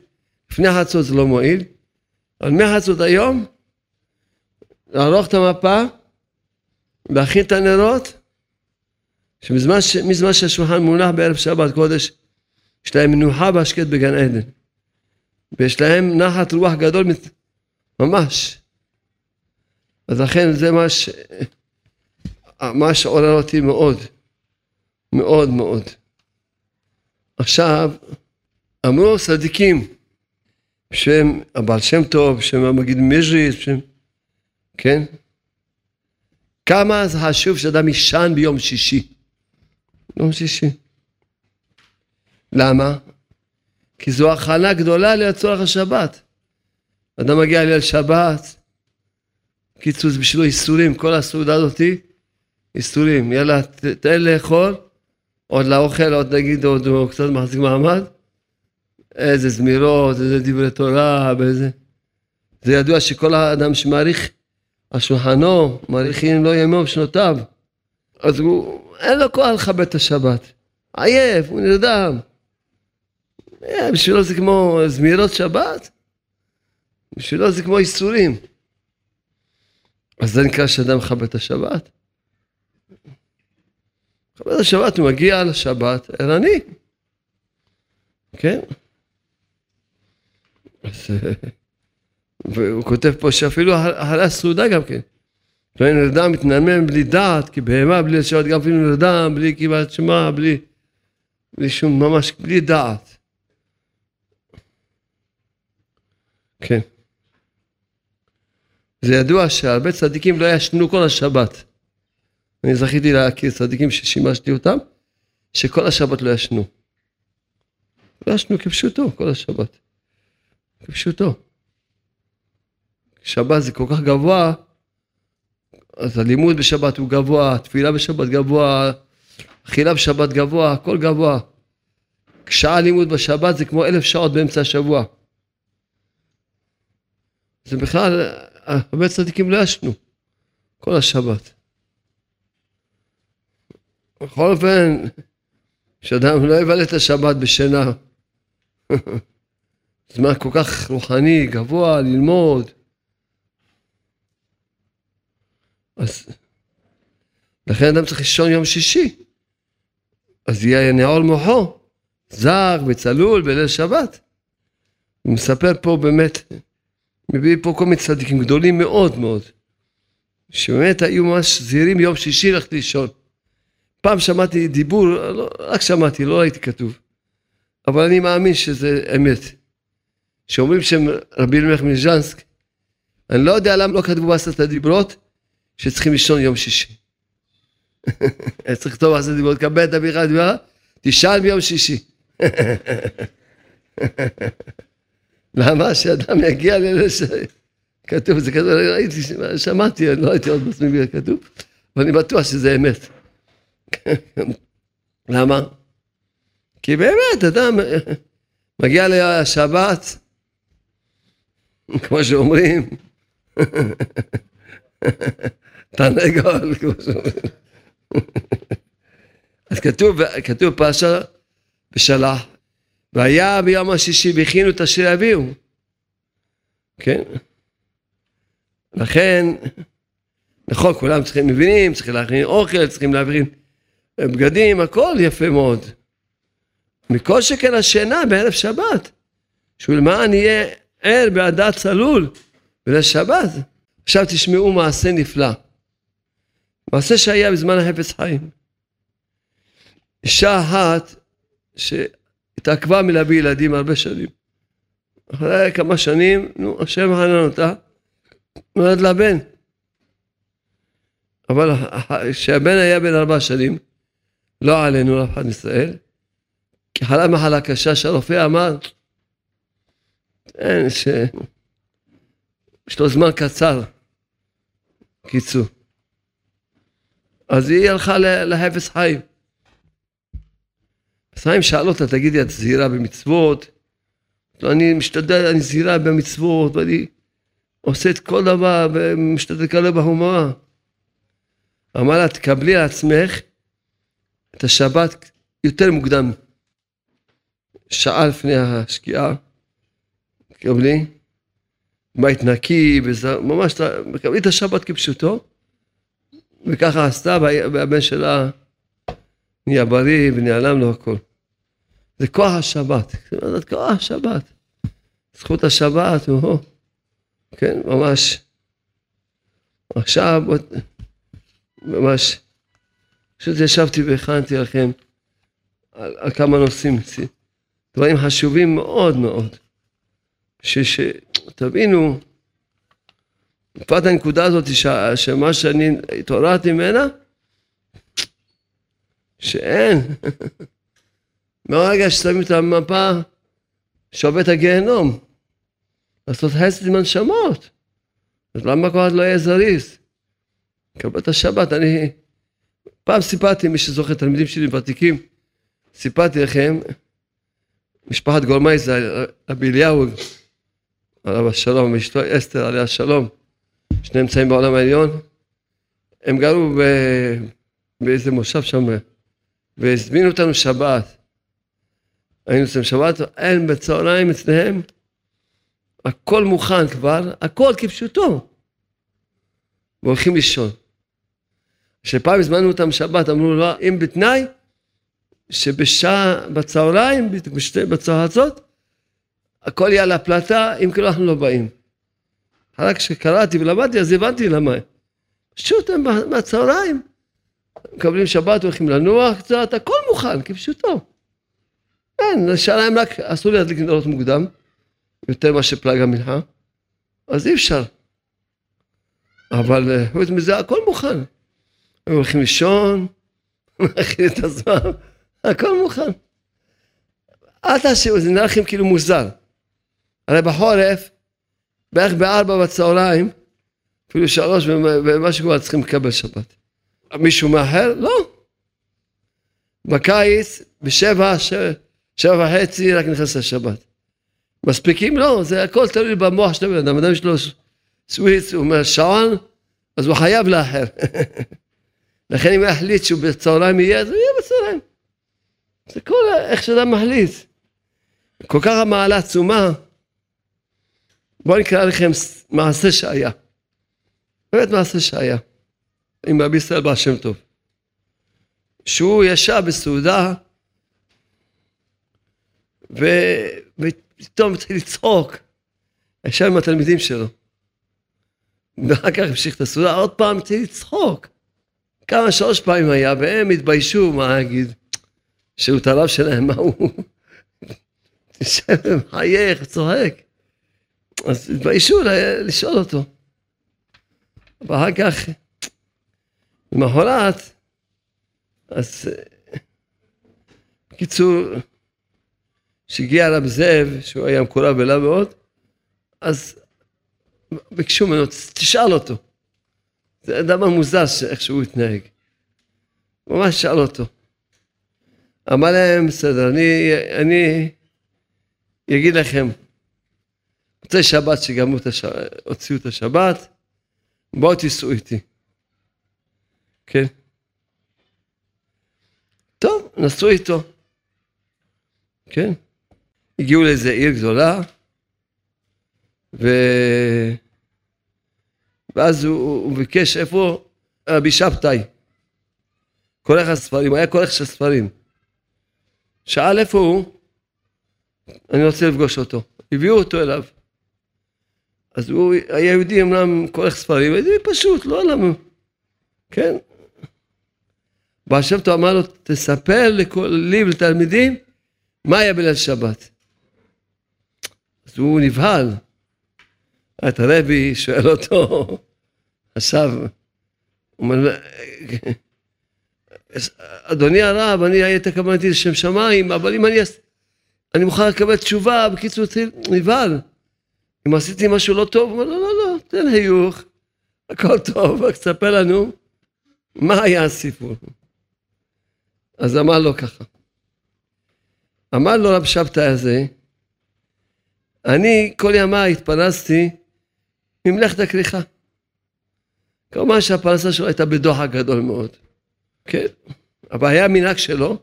לפני החצות זה לא מועיל, אבל מהחצות היום, לערוך את המפה, להכין את הנרות, שמזמן שהשולחן מונח בערב שבת קודש, יש להם מנוחה והשקט בגן עדן. ויש להם נחת רוח גדול ממש. אז לכן זה מה, ש... מה שעורר אותי מאוד, מאוד מאוד. עכשיו, אמרו צדיקים, בשם הבעל שם טוב, בשם המגיד מז'ריס, בשם, כן? כמה זה חשוב שאדם יישן ביום שישי. יום שישי. למה? כי זו הכנה גדולה לצורך השבת. אדם מגיע ליל שבת, קיצור זה בשבילו איסורים, כל הסעודה הזאתי, איסורים. יאללה, תן לאכול, עוד לאוכל, עוד נגיד, עוד הוא קצת מחזיק מעמד. איזה זמירות, איזה דברי תורה, באיזה... זה ידוע שכל האדם שמעריך על שולחנו, מעריכים לו ימיו ושנותיו. אז הוא, אין לו כוח לכבד את השבת. עייף, הוא נרדם. אה, בשבילו זה כמו זמירות שבת, בשבילו זה כמו איסורים. אז זה נקרא שאדם מכבד את השבת. מכבד את השבת, הוא מגיע לשבת ערני. כן? אז, והוא כותב פה שאפילו אחרי הסעודה גם כן. לא נרדם מתנמם בלי דעת, כי בהמה בלי לשבת גם אפילו נרדם, בלי כמעט שמע, בלי, בלי שום, ממש בלי דעת. כן. זה ידוע שהרבה צדיקים לא ישנו כל השבת. אני זכיתי להכיר צדיקים ששימשתי אותם, שכל השבת לא ישנו. לא ישנו כפשוטו כל השבת. כפשוטו. שבת זה כל כך גבוה, אז הלימוד בשבת הוא גבוה, התפילה בשבת גבוה, אכילה בשבת גבוה, הכל גבוה. שעה לימוד בשבת זה כמו אלף שעות באמצע השבוע. זה בכלל, הרבה צדיקים לא ישנו כל השבת. בכל אופן, שאדם לא יבלה את השבת בשינה. (laughs) זמן כל כך רוחני, גבוה, ללמוד. אז לכן אדם צריך לישון יום שישי. אז יהיה נעול מוחו, זר וצלול בליל שבת. הוא מספר פה באמת, מביא פה כל מיני צדיקים גדולים מאוד מאוד, שבאמת היו ממש זהירים יום שישי ללכת לישון. פעם שמעתי דיבור, לא, רק שמעתי, לא ראיתי כתוב, אבל אני מאמין שזה אמת. שאומרים שהם רבי אלימלך מז'נסק, אני לא יודע למה לא כתבו בעשרת הדיברות, שצריכים לישון יום שישי. (laughs) צריך לכתוב בעשרת הדיברות, קבל את הבירה, תשאל ביום שישי. (laughs) למה? שאדם יגיע לאלה ש... כתוב, זה כתוב, ראיתי, שמעתי, לא הייתי עוד בעצמי כתוב, אבל אני בטוח שזה אמת. למה? כי באמת, אדם מגיע לשבת, כמו שאומרים, תרנגול, כמו שאומרים. אז כתוב, כתוב פרשה בשלח, והיה ביום השישי והכינו את אשר יביאו. כן? לכן, נכון, כולם צריכים מבינים, צריכים להכין אוכל, צריכים להכין בגדים, הכל יפה מאוד. מכל שכן השינה בערב שבת, שהוא למען יהיה ער בעדת צלול ולשבת. עכשיו תשמעו מעשה נפלא. מעשה שהיה בזמן החפץ חיים. אישה אחת שהתעכבה מלהביא ילדים הרבה שנים. אחרי כמה שנים, נו, השם חנן אותה, נולד לה בן. אבל כשהבן היה בן ארבע שנים, לא עלינו לאף אחד מישראל, כי חלה מחלה קשה שהרופא אמר, אין, ש... יש לו זמן קצר, קיצור. אז היא הלכה להפס חיים. חיים שאל אותה, תגידי, את זהירה במצוות? לא, אני משתדל, אני זהירה במצוות, ואני עושה את כל דבר, ומשתדל לקרב בהומרה. אמר לה, תקבלי על עצמך את השבת יותר מוקדם, שעה לפני השקיעה, קבלי, בית נקי, ממש, קבלי את השבת כפשוטו, וככה עשתה, והבן שלה נהיה בריא ונעלם לו הכל. זה כוח השבת, זה כוח השבת. זכות השבת, הוא, כן, ממש. עכשיו, ממש, פשוט ישבתי והכנתי לכם על, על כמה נושאים, דברים חשובים מאוד מאוד, שתבינו, בפרט הנקודה הזאת, ש, שמה שאני התעוררתי ממנה, שאין. (laughs) מהרגע ששמים את המפה, שובת הגיהנום. לעשות חסד עם הנשמות. אז למה אחד לא יהיה זריז? קבל את השבת, אני... פעם סיפרתי, מי שזוכר, תלמידים שלי ותיקים, סיפרתי לכם, משפחת גולמייזר, רבי אליהו, עליו השלום, ואשתו אסתר, עליה השלום, שני נמצאים בעולם העליון, הם גרו ב... באיזה מושב שם, והזמינו אותנו שבת. היינו אצלם שבת, אין בצהריים אצלם, הכל מוכן כבר, הכל כפשוטו. והולכים לישון. כשפעם הזמנו אותם שבת, אמרו לו, אם בתנאי, שבשעה בצהריים, בשתי בצהר הזאת, הכל יהיה על הפלטה, אם כאילו אנחנו לא באים. רק כשקראתי ולמדתי, אז הבנתי למה. פשוט הם מהצהריים, מקבלים שבת, הולכים לנוח קצת, הכל מוכן, כפשוטו. כן, נשאר להם רק, אסור להדליק נרות מוקדם, יותר מאשר פלג המנחה, אז אי אפשר. אבל אה, חוץ מזה הכל מוכן. הם הולכים לישון, (laughs) מכין את הזמן, הכל מוכן. אל תעשו, זה נראה לכם כאילו מוזר. הרי בחורף, בערך בארבע בצהריים, אפילו שלוש ומשהו כבר צריכים לקבל שבת. מישהו מאחר? לא. בקיץ, בשבע, ש... שבע וחצי רק נכנס לשבת. מספיקים? לא, זה הכל תלוי במוח של הבן אדם, אדם יש לו סוויץ, הוא אומר שעון, אז הוא חייב לאחר. (laughs) לכן אם הוא יחליט שהוא בצהריים יהיה, אז הוא יהיה בצהריים. זה כל איך שאדם מחליט. כל כך המעלה עצומה. בואו נקרא לכם מעשה שהיה. באמת מעשה שהיה. עם רבי ישראל בר שם טוב. שהוא ישב בסעודה. ופתאום התחיל לצחוק. ישב עם התלמידים שלו. ואחר כך המשיך את הסעודה, עוד פעם התחיל לצחוק. כמה שלוש פעמים היה, והם התביישו, מה אגיד? שהוא את הרב שלהם, מה הוא? (laughs) יושב ומחייך, צוחק. אז התביישו לשאול אותו. ואחר כך, למחרת, אז בקיצור, כשהגיע הרב זאב, שהוא היה מקורב אליו מאוד, אז ביקשו ממנו, תשאל אותו. זה דבר מוזר איך שהוא התנהג. ממש שאל אותו. אמר להם, בסדר, אני, אני אגיד לכם, מוצאי שבת השבת, הוציאו את השבת, בואו תיסעו איתי. כן? טוב, נסעו איתו. כן? הגיעו לאיזה עיר גדולה, ו... ואז הוא, הוא ביקש איפה רבי שבתאי, כורך הספרים, היה כורך של ספרים. שאל איפה הוא, אני רוצה לפגוש אותו. הביאו אותו אליו. אז הוא היה יהודי אמנם כורך ספרים, יהודי פשוט, לא למה, כן. והשבתו אמר לו, תספר לכל, לי ולתלמידים מה היה בליל שבת. אז הוא נבהל. את הרבי שואל אותו, (laughs) עכשיו, אומר, אדוני הרב, אני הייתי כוונתי לשם שמיים, אבל אם אני, אני מוכן לקבל תשובה, בקיצור, נבהל. אם עשיתי משהו לא טוב, הוא אומר, לא, לא, לא, תן היוך, הכל טוב, רק תספר לנו מה היה הסיפור. אז אמר לו ככה, אמר לו רב שבתאי הזה, אני כל ימיי התפרנסתי ממלאכת הכריכה. כמובן שהפרנסה שלו הייתה בדוחק גדול מאוד. כן, אבל היה מנהג שלו,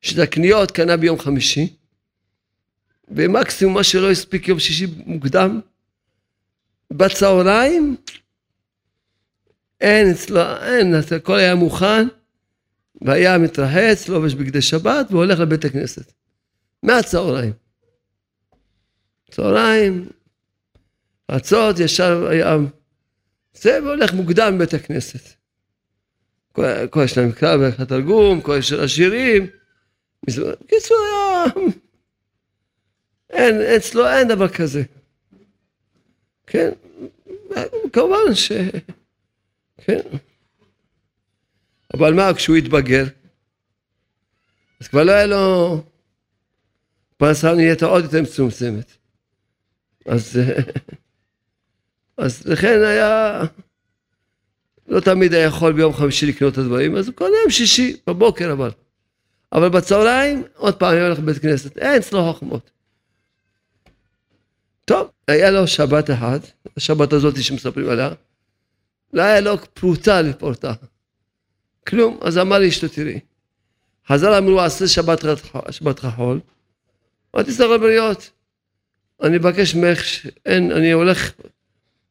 שאת הקניות קנה ביום חמישי, ומקסימום מה שלא הספיק יום שישי מוקדם, בצהריים, אין אצלו, אין, הכל היה מוכן, והיה מתרחץ, לובש בגדי שבת, והולך לבית הכנסת. מהצהריים. צהריים, רצות, ישר היה זה, והולך מוקדם מבית הכנסת. כל יש להם קרב התרגום, כל יש השירים. בקיצור. אין, אצלו אין דבר כזה. כן, כמובן ש... כן. אבל מה, כשהוא התבגר, אז כבר לא היה לו... פרנסה נהייתה עוד יותר מצומצמת. אז... (laughs) אז לכן היה... לא תמיד היה יכול ביום חמישי לקנות את הדברים, אז הוא קונה יום שישי, בבוקר אבל. אבל בצהריים, עוד פעם, היה הולך לבית כנסת, אין אצלו חוכמות. טוב, היה לו שבת אחת, השבת הזאת שמספרים עליה, לא היה לו פרוטה לפורטה. כלום, אז אמר אשתו תראי, חז"ל אמרו עשה שבת, שבת חול, אמרתי שר הבריות, אני מבקש ממך, אין, אני הולך,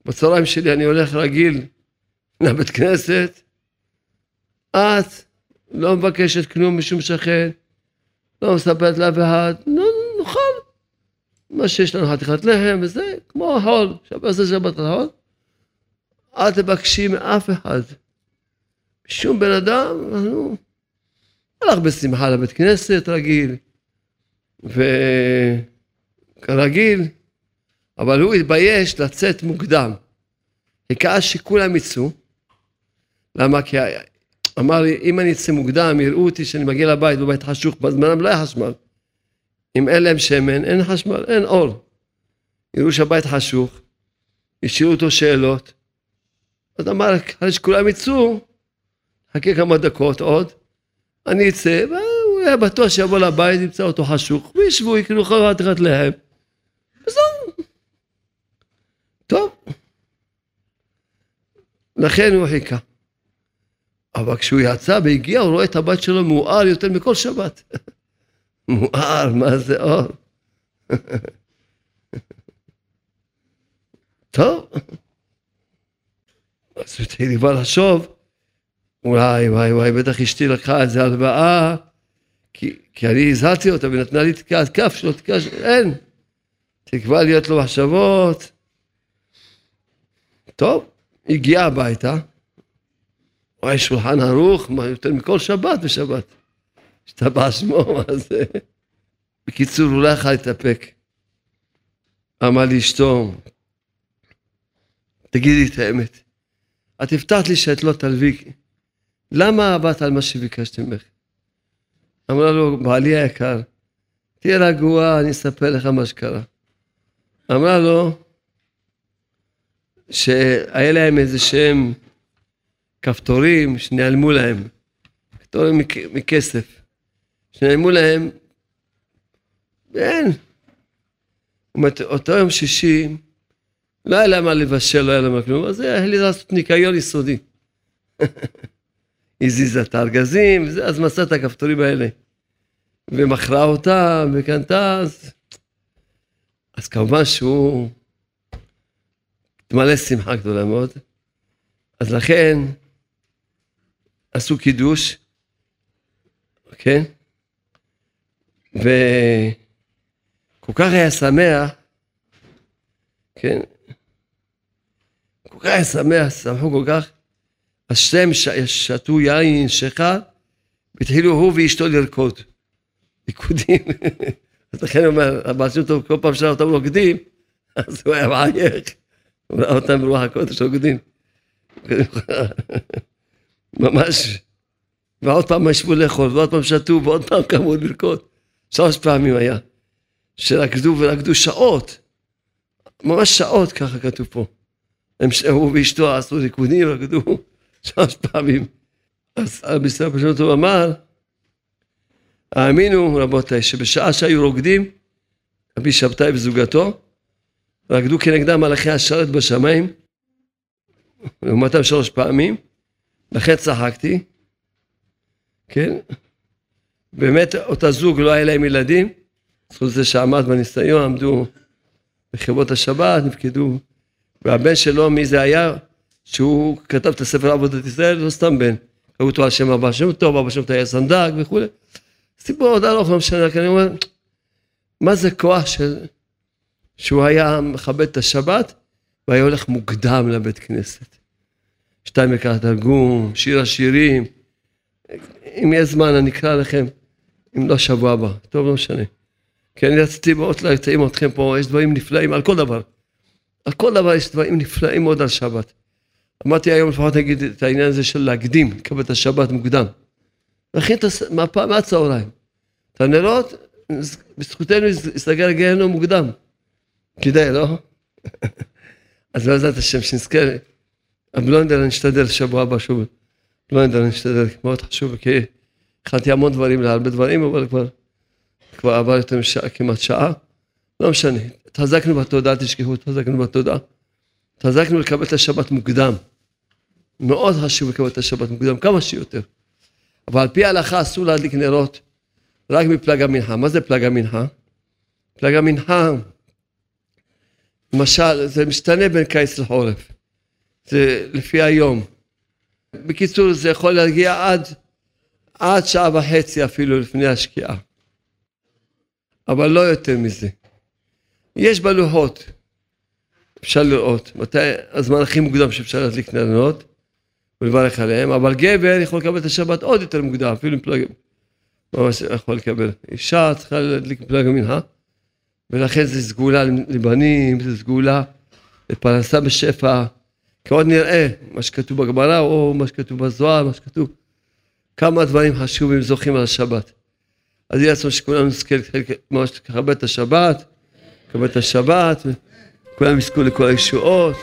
בצהריים שלי אני הולך רגיל לבית כנסת, את לא מבקשת כלום משום שכן, לא מספרת לאף אחד, לא, נאכל מה שיש לנו חתיכת לחם וזה, כמו החול, זה שבת החול, אל תבקשי מאף אחד. שום בן אדם, אנחנו הלך בשמחה לבית כנסת רגיל, וכרגיל, אבל הוא התבייש לצאת מוקדם. חיכה שכולם יצאו, למה? כי אמר לי, אם אני אצא מוקדם, יראו אותי שאני מגיע לבית, בבית חשוך, בזמנם לא היה חשמל. אם אין להם שמן, אין חשמל, אין אור. יראו שהבית חשוך, השאירו אותו שאלות. אז אמר, אחרי שכולם יצאו, חכה כמה דקות עוד, אני אצא, והוא היה בטוח שיבוא לבית, ימצא אותו חשוך, וישבו, יקנו אחת לחם. וזהו. טוב. לכן הוא חיכה. אבל כשהוא יצא והגיע, הוא רואה את הבית שלו מואר יותר מכל שבת. (laughs) מואר, מה זה אור? (laughs) טוב. אז הוא התחיל כבר לחשוב, וואי וואי וואי, בטח אשתי לקחה איזה הלוואה, כי, כי אני הזהרתי אותה ונתנה לי תקעת כף שלא תקע, אין. תקווה להיות לו מחשבות. טוב, הגיע הביתה, רואה שולחן ערוך, מה יותר מכל שבת בשבת. השתבע שמו, (laughs) מה זה? בקיצור, הוא לא יכל להתאפק. אמר לאשתו, תגידי את האמת, את הבטחת לי שאת לא תלווי, למה עבדת על מה שביקשתי ממך? אמרה לו, בעלי היקר, תהיה רגועה, אני אספר לך מה שקרה. אמרה לו, שהיה להם איזה שהם כפתורים שנעלמו להם, כפתורים מכסף, שנעלמו להם, ואין. אותו יום שישי, לא היה להם מה לבשל, לא היה להם כלום, אז היה לי לעשות ניקיון יסודי. (laughs) הזיזה את הארגזים, אז מצא את הכפתורים האלה. ומכרה אותם, וקנתה, אז... אז כמובן שהוא מלא שמחה גדולה מאוד. אז לכן עשו קידוש, כן? וכל כך היה שמח, כן? כל כך היה שמח, שמחו כל כך, שתיהם שתו יין שחר, והתחילו הוא ואשתו לרקוד. ריקודים. (laughs) אז לכן הוא אומר, שם טוב, כל פעם שאנחנו אותם רוקדים, (laughs) אז הוא היה מעייך. הוא ראה אותם ברוח הקודש רוקדים. (laughs) ממש. ועוד פעם ישבו לאכול, ועוד פעם שתו, ועוד פעם קמו לרקוד. שלוש פעמים היה. שרקדו ורקדו שעות. ממש שעות, ככה כתוב פה. הם, הוא ואשתו עשו ריקודים, רקדו שלוש פעמים. אז רבי פשוט הוא אמר, האמינו רבותיי, שבשעה שהיו רוקדים, רבי שבתאי וזוגתו, רקדו כנגדם מלאכי השרת בשמיים, לעומתם שלוש פעמים, לכן צחקתי, כן? באמת אותה זוג לא היה להם ילדים, זכות זה שעמד בניסיון, עמדו בחברות השבת, נפקדו, והבן שלו, מי זה היה? שהוא כתב את הספר עבודת ישראל, לא סתם בן, קראו אותו על שם אבא שם טוב, אבא שם היה סנדק וכולי. סיפור עוד ארוך, לא משנה, כי אני אומר, מה זה כוח של... שהוא היה מכבד את השבת, והיה הולך מוקדם לבית כנסת. שתיים יקרא תרגום, שיר השירים. אם יש זמן אני אקרא לכם, אם לא שבוע הבא, טוב, לא משנה. כי אני רציתי מאוד לציין אתכם פה, יש דברים נפלאים על כל דבר. על כל דבר יש דברים נפלאים מאוד על שבת. אמרתי היום לפחות נגיד את העניין הזה של להקדים, לקבל את השבת מוקדם. להכין את המפה מהצהריים. את הנרות, בזכותנו יסתגר הגיהנום מוקדם. כדאי, לא? (laughs) אז בעזרת השם, שנזכה, הבלונדר אני אשתדל שבוע הבא שוב. בלונדר אני אשתדל, מאוד חשוב, כי הכנתי המון דברים להרבה דברים, אבל כבר, כבר עבר יותר משעה, כמעט שעה. לא משנה, התחזקנו בתודעה, תשכחו, התחזקנו בתודעה. התחזקנו לקבל את השבת מוקדם. מאוד חשוב לקבל את השבת מוקדם, כמה שיותר. אבל על פי ההלכה אסור להדליק נרות רק מפלג המנחה. מה זה פלג המנחה? פלג המנחה למשל, זה משתנה בין קיץ לחורף. זה לפי היום. בקיצור, זה יכול להגיע עד, עד שעה וחצי אפילו לפני השקיעה. אבל לא יותר מזה. יש בלוחות, אפשר לראות, מתי הזמן הכי מוקדם שאפשר להדליק נרות ולברך עליהם, אבל גבר יכול לקבל את השבת עוד יותר מוקדם, אפילו עם פלג... ממש יכול לקבל. אישה צריכה להדליק פלג המנחה. ולכן זה סגולה לבנים, זה סגולה לפרנסה בשפע. כי עוד נראה מה שכתוב בגמרא או מה שכתוב בזוהר, מה שכתוב. כמה דברים חשובים זוכים על השבת. אז יהיה רצון שכולנו נזכה ממש לכבד את השבת, לכבד את השבת, וכולם יזכו לכל הישועות.